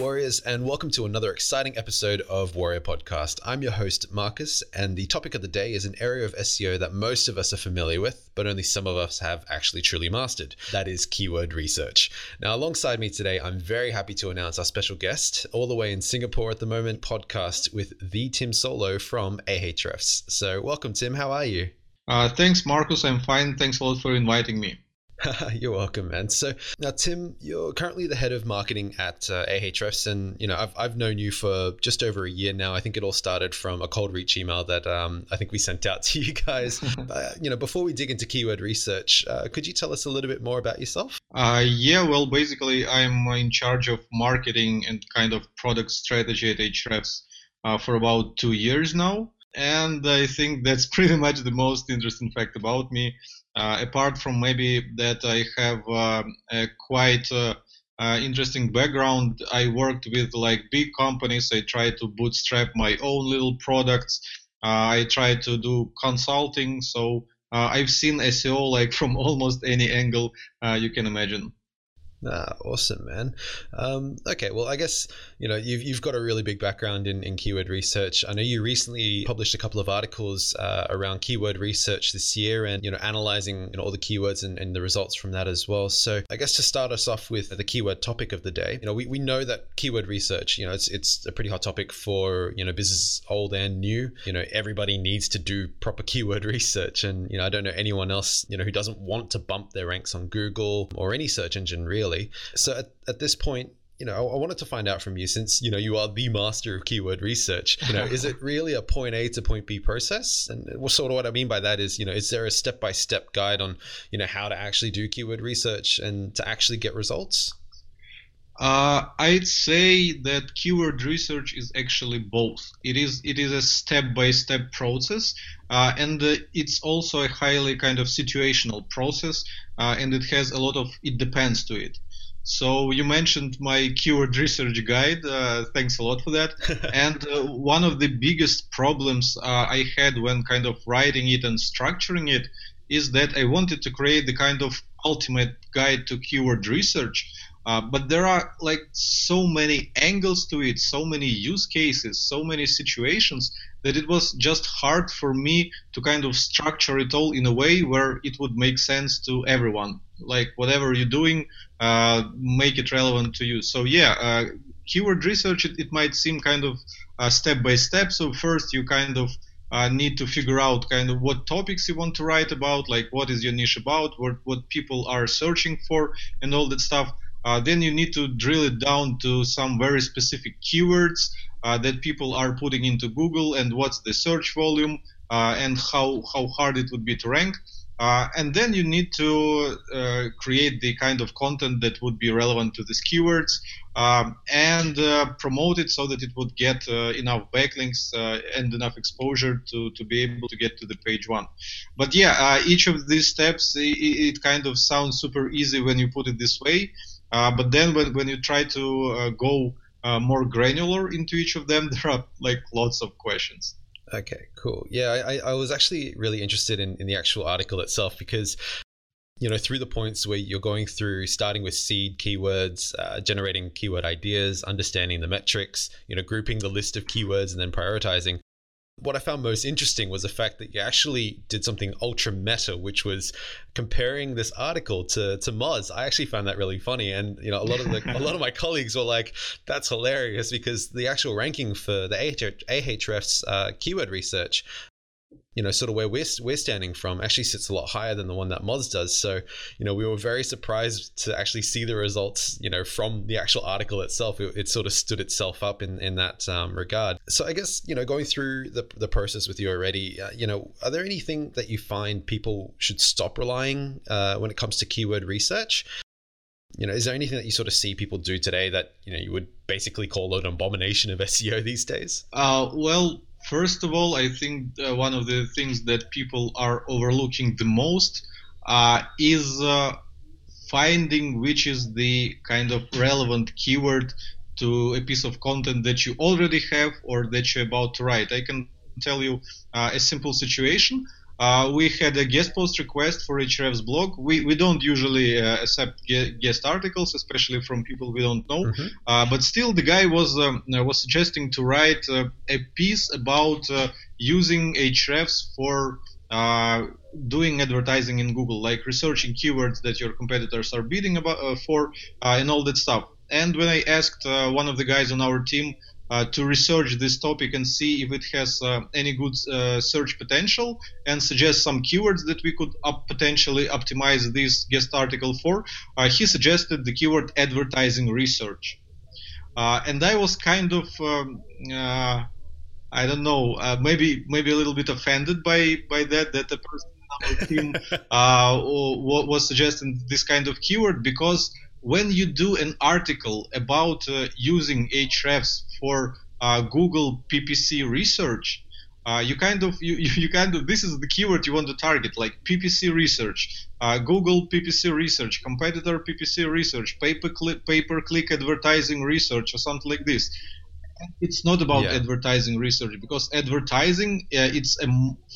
Warriors, and welcome to another exciting episode of Warrior Podcast. I'm your host, Marcus, and the topic of the day is an area of SEO that most of us are familiar with, but only some of us have actually truly mastered. That is keyword research. Now, alongside me today, I'm very happy to announce our special guest, all the way in Singapore at the moment, podcast with the Tim Soulo from Ahrefs. So, welcome, Tim. How are you? Uh, thanks, Marcus. I'm fine. Thanks a lot for inviting me. you're welcome, man. So now, Tim, you're currently the head of marketing at uh, Ahrefs, and you know I've, I've known you for just over a year now. I think it all started from a cold reach email that um, I think we sent out to you guys. uh, you know, before we dig into keyword research, uh, could you tell us a little bit more about yourself? Uh, yeah, well, basically, I'm in charge of marketing and kind of product strategy at Ahrefs uh, for about two years now. And I think that's pretty much the most interesting fact about me. Uh, apart from maybe that I have uh, a quite uh, interesting background, I worked with like big companies. I tried to bootstrap my own little products. I tried to do consulting. So I've seen SEO like from almost any angle you can imagine. Ah, awesome, man. Um, okay, well, I guess you know you've you've got a really big background in, in keyword research. I know you recently published a couple of articles uh, around keyword research this year, and you know analyzing you know, all the keywords and, and the results from that as well. So I guess to start us off with the keyword topic of the day, you know we, we know that keyword research, you know, it's it's a pretty hot topic for you know business old and new. You know, everybody needs to do proper keyword research, and you know I don't know anyone else you know who doesn't want to bump their ranks on Google or any search engine really So at, at this point, you know, I, I wanted to find out from you since you know you are the master of keyword research. You know, is it really a point A to point B process? And uh, sort of what I mean by that is, you know, is there a step by step guide on you know how to actually do keyword research and to actually get results? Uh, I'd say that keyword research is actually both. It is it is a step by step process, uh, and uh, it's also a highly kind of situational process, uh, and it has a lot of it depends to it. So you mentioned my keyword research guide. Uh, thanks a lot for that. and uh, one of the biggest problems I had when kind of writing it and structuring it is that I wanted to create the kind of ultimate guide to keyword research uh, but there are like so many angles to it, so many use cases, so many situations that it was just hard for me to kind of structure it all in a way where it would make sense to everyone. Like whatever you're doing, uh, make it relevant to you. So yeah, uh, keyword research it, it, might seem kind of uh, step by step. So first you kind of uh, need to figure out kind of what topics you want to write about, like what is your niche about, what what people are searching for, and all that stuff. Uh, then you need to drill it down to some very specific keywords uh, that people are putting into Google and what's the search volume uh, and how, how hard it would be to rank. Uh, and then you need to uh, create the kind of content that would be relevant to these keywords um, and uh, promote it so that it would get enough backlinks and enough exposure to, to be able to get to the page one. But yeah, each of these steps, it, it, kind of sounds super easy when you put it this way. Uh, but then when, when you try to uh, go uh, more granular into each of them, there are like lots of questions. Okay, cool. Yeah, I, I was actually really interested in, in the actual article itself because you know through the points where you're going through starting with seed keywords uh, generating keyword ideas understanding the metrics you know grouping the list of keywords and then prioritizing what I found most interesting was the fact that you actually did something ultra meta, which was comparing this article to to Moz. I actually found that really funny, and you know, a lot of the, a lot of my colleagues were like, "That's hilarious," because the actual ranking for the Ahrefs uh, keyword research you know, sort of where we're, we're standing from actually sits a lot higher than the one that Moz does. So, you know, we were very surprised to actually see the results, you know, from the actual article itself. It, it sort of stood itself up in, in that um, regard. So I guess, you know, going through the, the process with you already, uh, you know, are there anything that you find people should stop relying uh, when it comes to keyword research? You know, is there anything that you sort of see people do today that, you know, you would basically call an abomination of SEO these days? Uh, well, First of all, I think uh, one of the things that people are overlooking the most uh, is uh, finding which is the kind of relevant keyword to a piece of content that you already have or that you're about to write. I can tell you uh, a simple situation. Uh, we had a guest post request for Ahrefs blog. We, we don't usually uh, accept guest articles, especially from people we don't know. Mm-hmm. Uh, but still, the guy was um, uh, was suggesting to write uh, a piece about uh, using Ahrefs for doing advertising in Google, like researching keywords that your competitors are bidding about for, and all that stuff. And when I asked one of the guys on our team to research this topic and see if it has uh, any good uh, search potential and suggest some keywords that we could up potentially optimize this guest article for. Uh, he suggested the keyword advertising research. Uh, and I was kind of, um, uh, I don't know, maybe maybe a little bit offended by by that that the person on our team was suggesting this kind of keyword because when you do an article about uh, using Ahrefs for uh, Google PPC research, uh, you kind of you, you kind of this is the keyword you want to target like PPC research, uh, Google PPC research, competitor PPC research, pay per click advertising research or something like this it's not about yeah. advertising research because advertising uh, it's a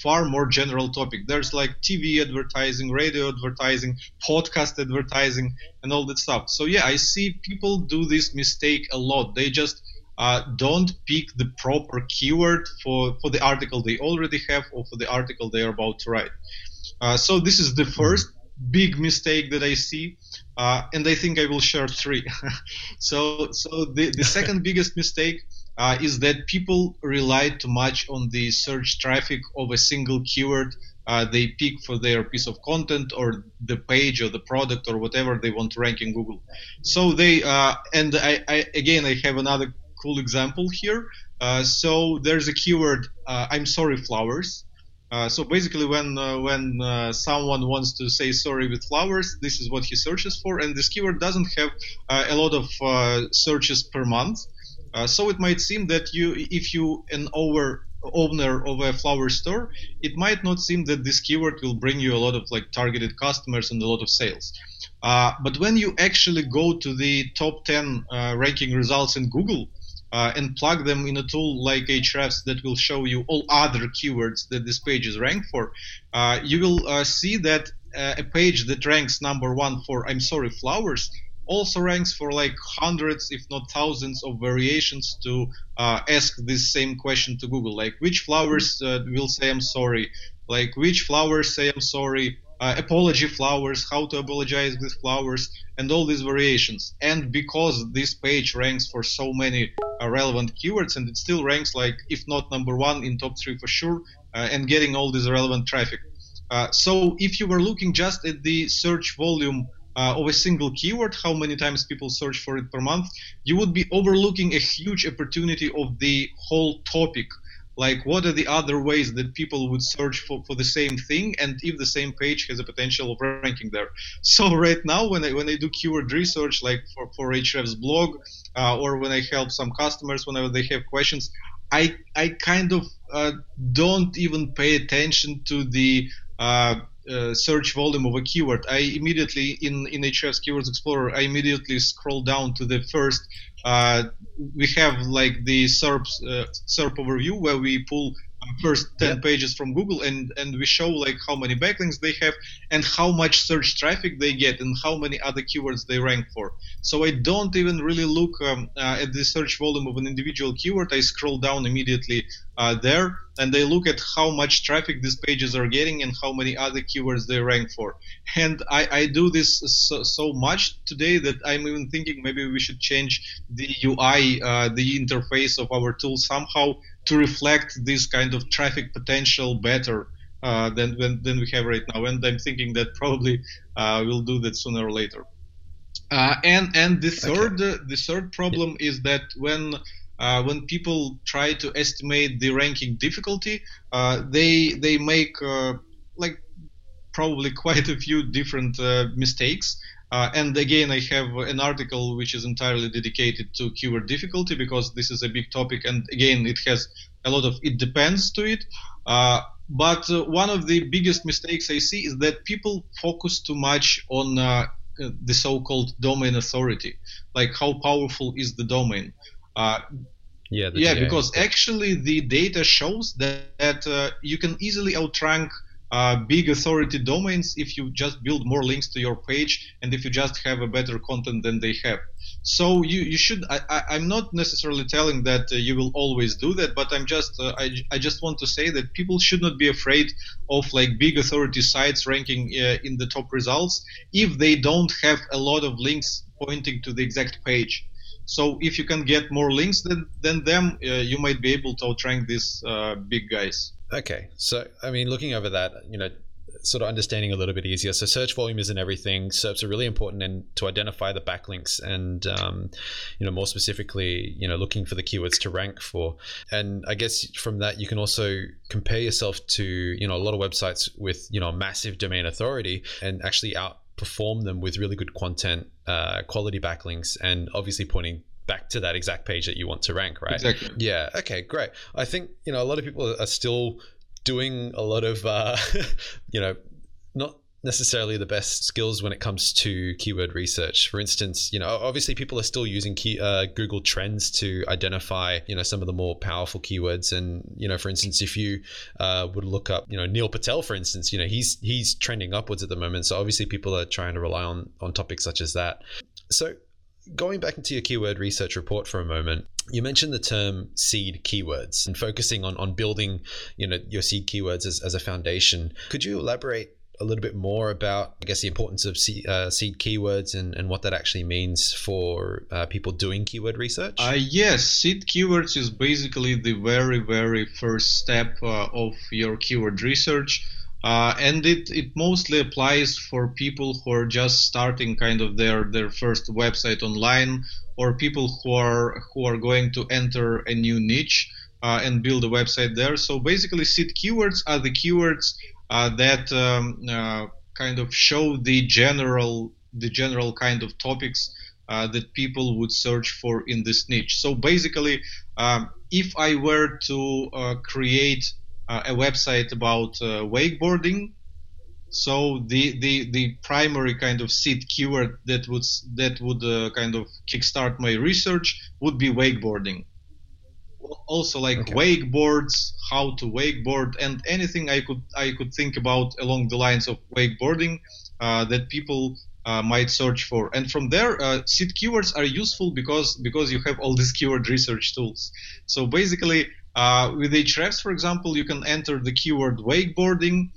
far more general topic. There's like tv advertising radio advertising podcast advertising and all that stuff. So yeah i see people do this mistake a lot. They just uh, don't pick the proper keyword for for the article they already have or for the article they are about to write. Uh, so this is the 1st big mistake that i see uh, and I think I will share three. so, so the, the second biggest mistake uh, is that people rely too much on the search traffic of a single keyword uh, they pick for their piece of content or the page or the product or whatever they want to rank in Google. So they uh, and I, I, again I have another cool example here. Uh, so there's a keyword uh, I'm sorry flowers. Uh, so basically, when uh, when uh, someone wants to say sorry with flowers, this is what he searches for, and this keyword doesn't have uh, a lot of uh, searches per month. so it might seem that you, if you an over owner of a flower store, it might not seem that this keyword will bring you a lot of like targeted customers and a lot of sales. but when you actually go to the top 10 ranking results in Google, uh, and plug them in a tool like Ahrefs that will show you all other keywords that this page is ranked for, uh, you will uh, see that uh, a page that ranks number one for I'm sorry flowers also ranks for like hundreds, if not thousands, of variations to uh, ask this same question to Google. Like which flowers uh, will say I'm sorry, like which flowers say I'm sorry, uh, apology flowers, how to apologize with flowers, and all these variations. And because this page ranks for so many uh, relevant keywords, and it still ranks like, if not number one, in top three for sure, uh, and getting all this relevant traffic. Uh, so if you were looking just at the search volume uh, of a single keyword, how many times people search for it per month, you would be overlooking a huge opportunity of the whole topic like what are the other ways that people would search for, for the same thing? And if the same page has a potential of ranking there. So right now when i when i do keyword research like for, for Ahrefs blog uh, or when i help some customers whenever they have questions i i kind of uh, don't even pay attention to the uh, uh, search volume of a keyword, I immediately in in Ahrefs Keywords Explorer, I immediately scroll down to the first. Uh, we have like the SERP uh, SERP overview where we pull first 10 pages from Google and, and we show like how many backlinks they have and how much search traffic they get and how many other keywords they rank for. So I don't even really look um, uh, at the search volume of an individual keyword. I scroll down immediately uh, there and they look at how much traffic these pages are getting and how many other keywords they rank for. And I, I do this so, so much today that I'm even thinking maybe we should change the UI, uh, the interface of our tool somehow to reflect this kind of traffic potential better uh, than, than, than we have right now. And I'm thinking that probably uh, we'll do that sooner or later. Uh, and and the third okay. the third problem yeah. is that when uh, when people try to estimate the ranking difficulty, uh, they they make uh, like probably quite a few different mistakes. Uh, and again, I have an article which is entirely dedicated to keyword difficulty because this is a big topic, and again, it has a lot of it depends to it. Uh, but uh, one of the biggest mistakes I see is that people focus too much on uh, the so-called domain authority, like how powerful is the domain. Uh, yeah, yeah, because actually the data shows that, that uh, you can easily outrank uh, big authority domains if you just build more links to your page and if you just have a better content than they have. So you, you should. I, am not necessarily telling that uh, you will always do that, but I'm just uh, I, I just want to say that people should not be afraid of like big authority sites ranking uh, in the top results if they don't have a lot of links pointing to the exact page. So if you can get more links than, than them, uh, you might be able to outrank these uh, big guys. Okay, so I mean, looking over that, you know, sort of understanding a little bit easier. So search volume isn't everything. SERPs are really important and to identify the backlinks and um, you know more specifically, you know, looking for the keywords to rank for. And I guess from that you can also compare yourself to you know a lot of websites with you know massive domain authority and actually outperform them with really good content, uh, quality backlinks, and obviously pointing back to that exact page that you want to rank, right? Exactly. Yeah. Okay. Great. I think you know a lot of people are still doing a lot of uh, you know not necessarily the best skills when it comes to keyword research. For instance, you know, obviously people are still using key, uh, Google Trends to identify, you know, some of the more powerful keywords. And you know, for instance, if you uh, would look up, you know, Neil Patel, for instance, you know, he's he's trending upwards at the moment. So obviously people are trying to rely on on topics such as that. So going back into your keyword research report for a moment, you mentioned the term seed keywords and focusing on, on building, you know, your seed keywords as, as a foundation. Could you elaborate a little bit more about, I guess, the importance of seed, uh, seed keywords and, and what that actually means for uh, people doing keyword research? Uh, yes, seed keywords is basically the very, very first step uh, of your keyword research. Uh, and it, it mostly applies for people who are just starting kind of their, their first website online or people who are who are going to enter a new niche uh, and build a website there. So basically, seed keywords are the keywords that um, uh, kind of show the general the general kind of topics uh, that people would search for in this niche. So basically, um, if I were to uh, create uh, a website about uh, wakeboarding. So the, the the primary kind of seed keyword that would that would uh, kind of kickstart my research would be wakeboarding. Also, like okay. wakeboards, how to wakeboard, and anything I could I could think about along the lines of wakeboarding uh, that people uh, might search for. And from there, uh, seed keywords are useful because because you have all these keyword research tools. So basically, uh, with Ahrefs, for example, you can enter the keyword wakeboarding,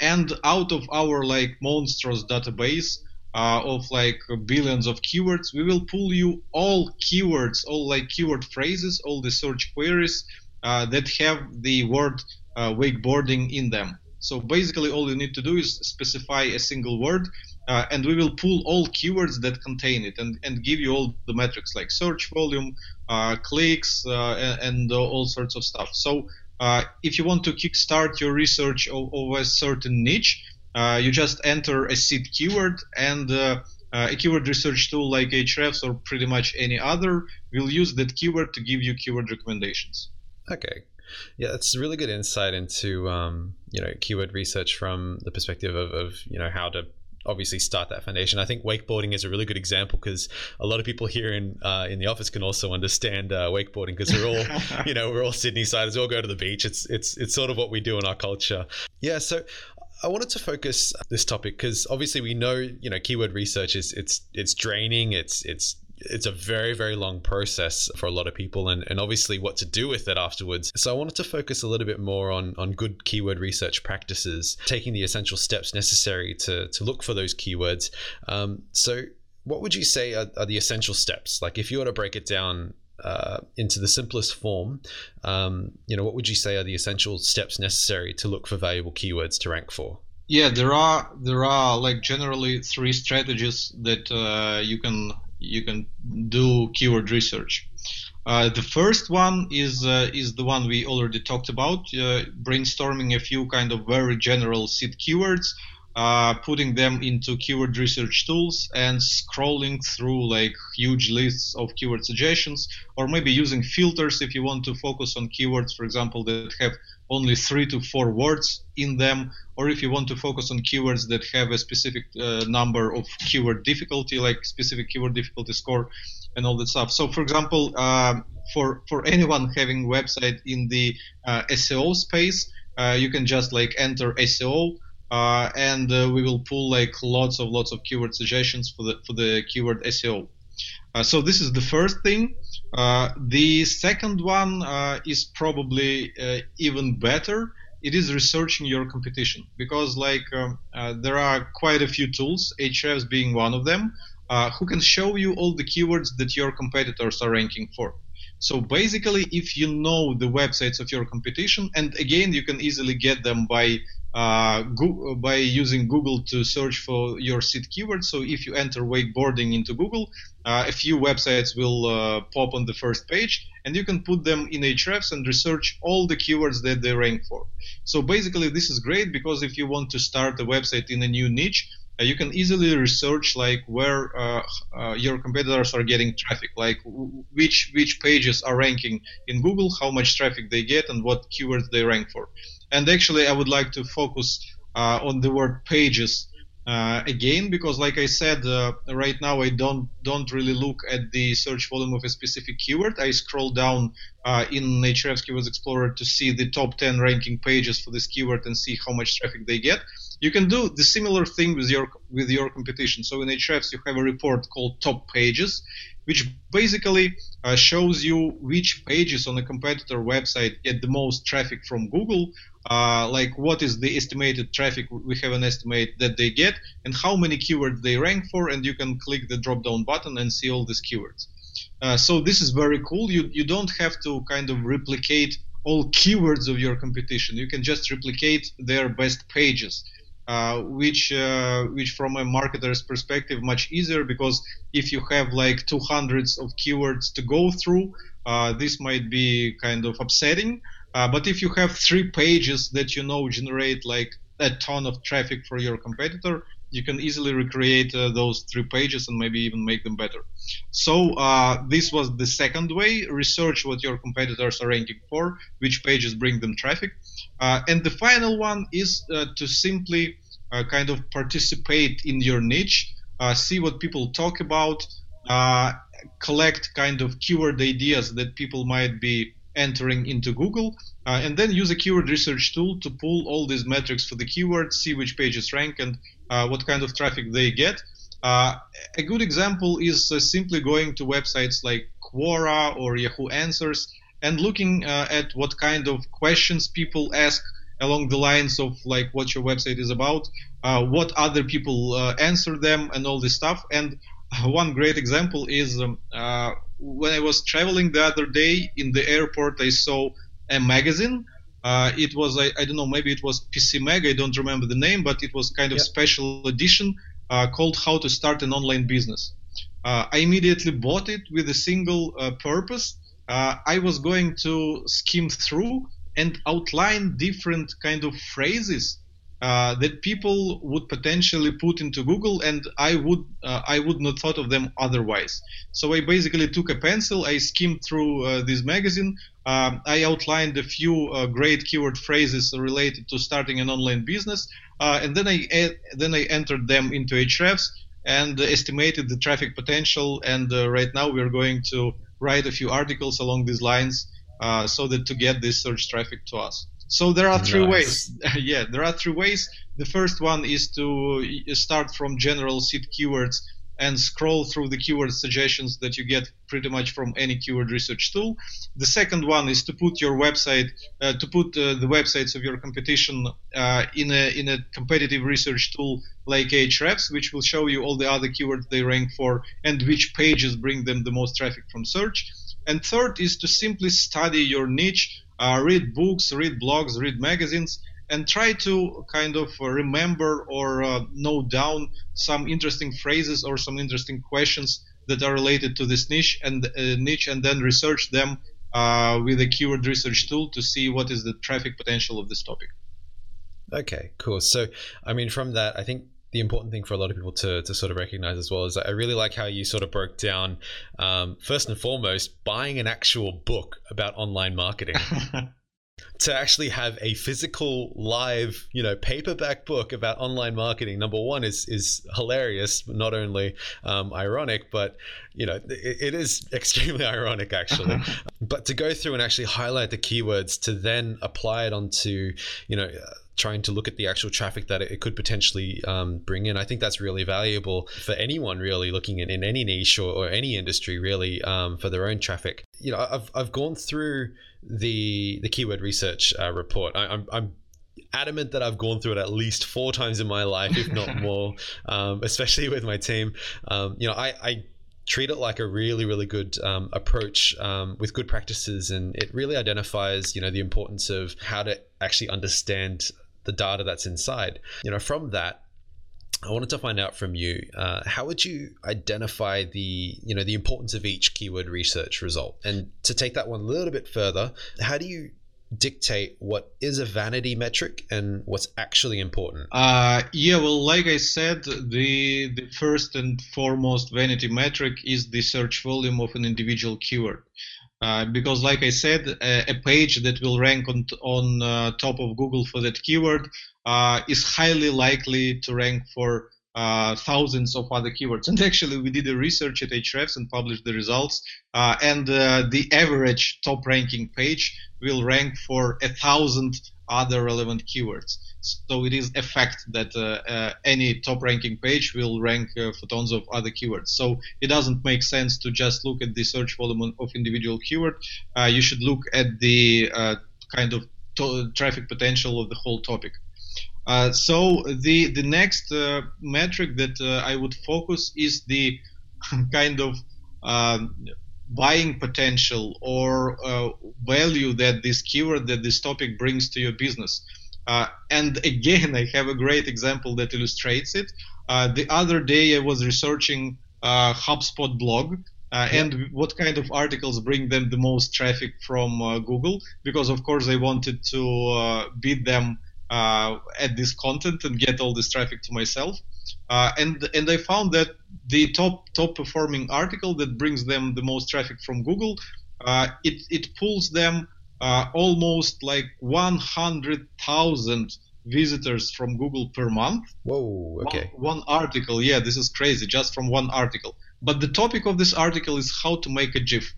and out of our like monstrous database uh, of like billions of keywords, we will pull you all keywords, all like keyword phrases, all the search queries uh, that have the word uh, wakeboarding in them. So basically, all you need to do is specify a single word uh, and we will pull all keywords that contain it and, and give you all the metrics like search volume, uh, clicks, uh, and, all sorts of stuff. So if you want to kickstart your research of, of a certain niche, you just enter a seed keyword and uh, a keyword research tool like Ahrefs or pretty much any other will use that keyword to give you keyword recommendations. Okay, yeah, that's really good insight into um, you know keyword research from the perspective of, of you know how to obviously start that foundation. I think wakeboarding is a really good example because a lot of people here in uh, in the office can also understand uh, wakeboarding because we're all you know we're all Sydney siders. We all go to the beach. It's it's it's sort of what we do in our culture. Yeah. So I wanted to focus this topic because obviously we know you know keyword research is it's it's draining. It's it's it's a very very long process for a lot of people and, and obviously what to do with it afterwards so i wanted to focus a little bit more on on good keyword research practices taking the essential steps necessary to to look for those keywords um, so what would you say are, are, the essential steps like if you were to break it down uh, into the simplest form, um, you know, what would you say are the essential steps necessary to look for valuable keywords to rank for? Yeah, there are there are like generally three strategies that uh, you can you can do keyword research. Uh, the first one is uh, is the one we already talked about, uh, brainstorming a few kind of very general seed keywords, uh, putting them into keyword research tools, and scrolling through like huge lists of keyword suggestions, or maybe using filters if you want to focus on keywords, for example, that have only three to four words in them, or if you want to focus on keywords that have a specific uh, number of keyword difficulty, like specific keyword difficulty score, and all that stuff. So, for example, uh, for for anyone having website in the uh, SEO space, uh, you can just like enter SEO. Uh, and uh, we will pull like lots of lots of keyword suggestions for the for the keyword SEO. Uh, so this is the first thing. Uh, the second one is probably even better. It is researching your competition because like um, there are quite a few tools, Ahrefs being one of them, who can show you all the keywords that your competitors are ranking for. So basically, if you know the websites of your competition, and again, you can easily get them by uh, by using Google to search for your seed keyword. So if you enter wakeboarding into Google, uh, a few websites will uh, pop on the first page, and you can put them in Ahrefs and research all the keywords that they rank for. So basically, this is great because if you want to start a website in a new niche, you can easily research like where uh, uh, your competitors are getting traffic, like which which pages are ranking in Google, how much traffic they get, and what keywords they rank for. And actually, I would like to focus uh, on the word pages uh, again because, like I said, uh, right now I don't don't really look at the search volume of a specific keyword. I scroll down in Ahrefs Keywords Explorer to see the top 10 ranking pages for this keyword and see how much traffic they get you can do the similar thing with your with your competition. So in Ahrefs you have a report called Top Pages, which basically uh, shows you which pages on a competitor website get the most traffic from Google. Uh, like what is the estimated traffic we have an estimate that they get and how many keywords they rank for and you can click the drop down button and see all these keywords uh, so this is very cool you you don't have to kind of replicate all keywords of your competition you can just replicate their best pages uh, which uh, which from a marketer's perspective much easier because if you have like two hundreds of keywords to go through, uh, this might be kind of upsetting. Uh, but if you have three pages that you know generate like a ton of traffic for your competitor, you can easily recreate uh, those three pages and maybe even make them better. So uh, this was the second way: research what your competitors are ranking for, which pages bring them traffic. Uh, and the final one is uh, to simply kind of participate in your niche, see what people talk about, collect kind of keyword ideas that people might be entering into Google, uh, and then use a keyword research tool to pull all these metrics for the keywords, see which pages rank and uh, what kind of traffic they get. Uh, a good example is simply going to websites like Quora or Yahoo Answers and looking uh, at what kind of questions people ask along the lines of like what your website is about, uh, what other people uh, answer them, and all this stuff. And one great example is um, uh, when I was traveling the other day in the airport, I saw a magazine. Uh, it was I, I, don't know maybe it was PC Mag I don't remember the name but it was kind of special edition uh, called How to Start an Online Business. Uh, I immediately bought it with a single purpose uh, I was going to skim through and outline different kind of phrases uh, that people would potentially put into Google, and I would uh, I would not thought of them otherwise. So I basically took a pencil, I skimmed through uh, this magazine, um, I outlined a few uh, great keyword phrases related to starting an online business, uh, and then I then I entered them into Ahrefs and estimated the traffic potential. And uh, right now we're going to write a few articles along these lines uh, so that to get this search traffic to us. So there are three nice. ways. yeah, there are three ways. The first one is to start from general seed keywords and scroll through the keyword suggestions that you get pretty much from any keyword research tool. The second one is to put your website, uh, to put uh, the websites of your competition uh, in a in a competitive research tool like Ahrefs, which will show you all the other keywords they rank for and which pages bring them the most traffic from search. And third is to simply study your niche, uh, read books, read blogs, read magazines, and try to kind of remember or uh, note down some interesting phrases or some interesting questions that are related to this niche and uh, niche and then research them uh, with a keyword research tool to see what is the traffic potential of this topic. Okay cool. So i mean from that i think the important thing for a lot of people to, to sort of recognize as well is I really like how you sort of broke down um, first and foremost buying an actual book about online marketing to actually have a physical live you know paperback book about online marketing number one is is hilarious not only um, ironic but you know it, it is extremely ironic actually but to go through and actually highlight the keywords to then apply it onto you know trying to look at the actual traffic that it could potentially um, bring in. I think that's really valuable for anyone really looking in, in any niche or, or any industry really um, for their own traffic. You know, I've, I've gone through the the keyword research uh, report. I, I'm, I'm adamant that I've gone through it at least four times in my life, if not more, um, especially with my team. Um, you know, I, I, treat it like a really, really good um, approach um, with good practices, and it really identifies, you know, the importance of how to actually understand the data that's inside. You know, from that, I wanted to find out from you uh, how would you identify the you know the importance of each keyword research result, and to take that one a little bit further, how do you dictate what is a vanity metric and what's actually important? Uh, yeah, well, like I said, the the first and foremost vanity metric is the search volume of an individual keyword. Uh, because, like I said, a, a, page that will rank on on uh, top of Google for that keyword uh, is highly likely to rank for uh, thousands of other keywords. And actually, we did a research at Ahrefs and published the results. Uh, and the average top ranking page will rank for a thousand other relevant keywords. So it is a fact that uh, uh, any top ranking page will rank uh, for tons of other keywords. So it doesn't make sense to just look at the search volume of individual keyword. Uh, you should look at the uh, kind of traffic potential of the whole topic. Uh, so the the next metric that I would focus is the kind of um, buying potential or uh, value that this keyword that this topic brings to your business. Uh, and again i have a great example that illustrates it. Uh, the other day i was researching uh, hubspot blog uh, and what kind of articles bring them the most traffic from uh, google? Because of course i wanted to beat them at this content and get all this traffic to myself uh, and and I found that the top top performing article that brings them the most traffic from Google, uh, it it pulls them uh, almost like 100,000 visitors from Google per month. Whoa, okay. One, one, article, yeah, this is crazy, just from one article. But the topic of this article is how to make a GIF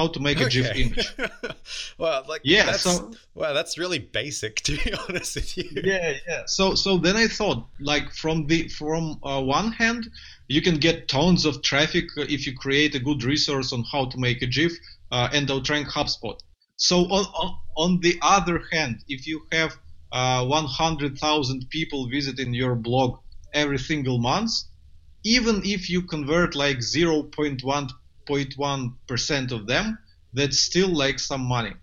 how to make a. GIF image. well, like yeah, that's, so well, that's really basic to be honest with you. Yeah, yeah. So so then I thought like from the from uh, one hand you can get tons of traffic if you create a good resource on how to make a GIF uh, and outrank HubSpot. So on, on on the other hand, if you have uh, 100,000 people visiting your blog every single month, even if you convert like 0.1 0.1% of them, that still like some money.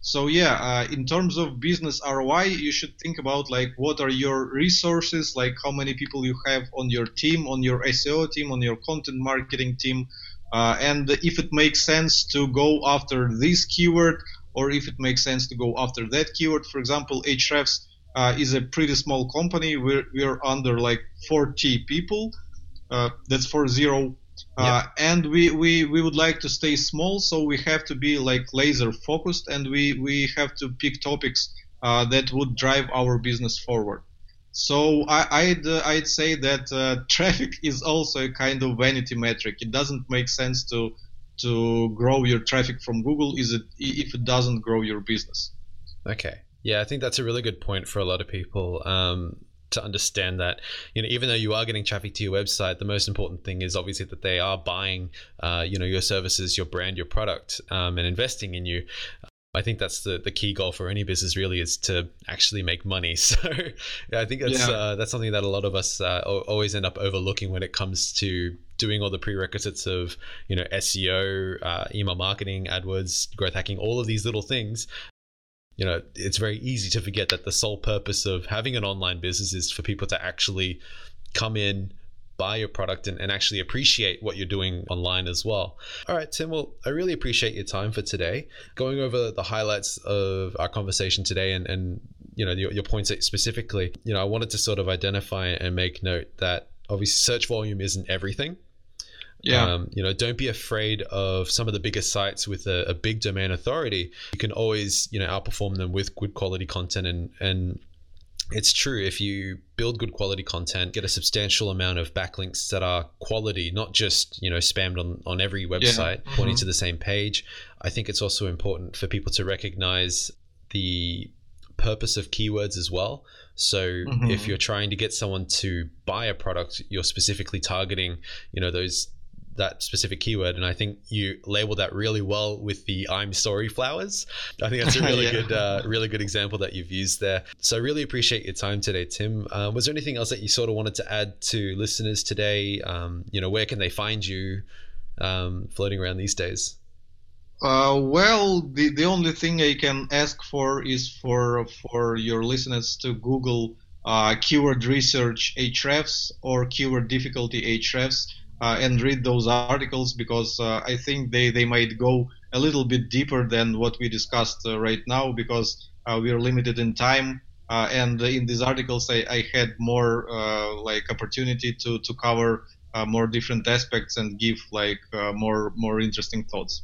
So yeah, uh, in terms of business ROI, you should think about like what are your resources, like how many people you have on your team, on your SEO team, on your content marketing team, uh, and if it makes sense to go after this keyword or if it makes sense to go after that keyword. For example, Ahrefs uh, is a pretty small company. We're, we're under like 40 people. Uh, that's for zero uh, and we, we, we would like to stay small, so we have to be like laser focused, and we, we have to pick topics uh, that would drive our business forward. So I, would I'd, I'd say that uh, traffic is also a kind of vanity metric. It doesn't make sense to to grow your traffic from Google is it if it doesn't grow your business. Okay. Yeah, I think that's a really good point for a lot of people. Um, to understand that you know even though you are getting traffic to your website the most important thing is obviously that they are buying uh, you know your services your brand your product um, and investing in you I think that's the, the key goal for any business really is to actually make money. So yeah, I think that's yeah. uh, that's something that a lot of us uh, always end up overlooking when it comes to doing all the prerequisites of you know SEO, uh, email marketing, AdWords, growth hacking, all of these little things you know, it's very easy to forget that the sole purpose of having an online business is for people to actually come in, buy your product, and, and actually appreciate what you're doing online as well. All right, Tim, well, I really appreciate your time for today. Going over the highlights of our conversation today and, and you know, your, your points specifically, you know, I wanted to sort of identify and make note that obviously search volume isn't everything. Yeah. Um, you know, don't be afraid of some of the bigger sites with a, a, big domain authority. You can always, you know, outperform them with good quality content and and it's true if you build good quality content get a substantial amount of backlinks that are quality not just you know spammed on, on every website yeah. pointing mm-hmm. to the same page i think it's also important for people to recognize the purpose of keywords as well so mm-hmm. if you're trying to get someone to buy a product you're specifically targeting you know those that specific keyword, and I think you labeled that really well with the "I'm sorry flowers." I think that's a really yeah. good, uh, really good example that you've used there. So I really appreciate your time today, Tim. Uh, was there anything else that you sort of wanted to add to listeners today? Um, you know, where can they find you um, floating around these days? Uh, well, the, the only thing I can ask for is for for your listeners to Google uh, keyword research Ahrefs or keyword difficulty Ahrefs Uh, and read those articles because uh, I think they, they might go a little bit deeper than what we discussed uh, right now because uh, we are limited in time. Uh, and in these articles, I, I had more like opportunity to, to cover more different aspects and give like more more interesting thoughts.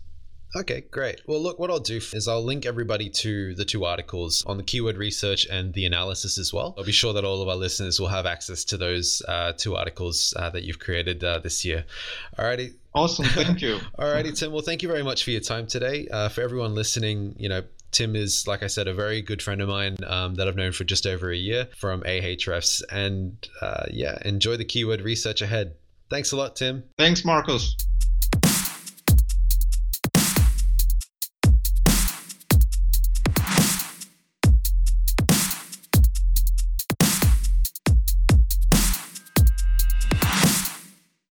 Okay, great. Well, look, what I'll do is I'll link everybody to the two articles on the keyword research and the analysis as well. I'll be sure that all of our listeners will have access to those uh, two articles uh, that you've created uh, this year. Alrighty. Awesome. Thank you. Alrighty, Tim. Well, thank you very much for your time today. Uh, for everyone listening, you know, Tim is, like I said, a very good friend of mine um, that I've known for just over a year from Ahrefs. And uh, yeah, enjoy the keyword research ahead. Thanks a lot, Tim. Thanks, Marcus.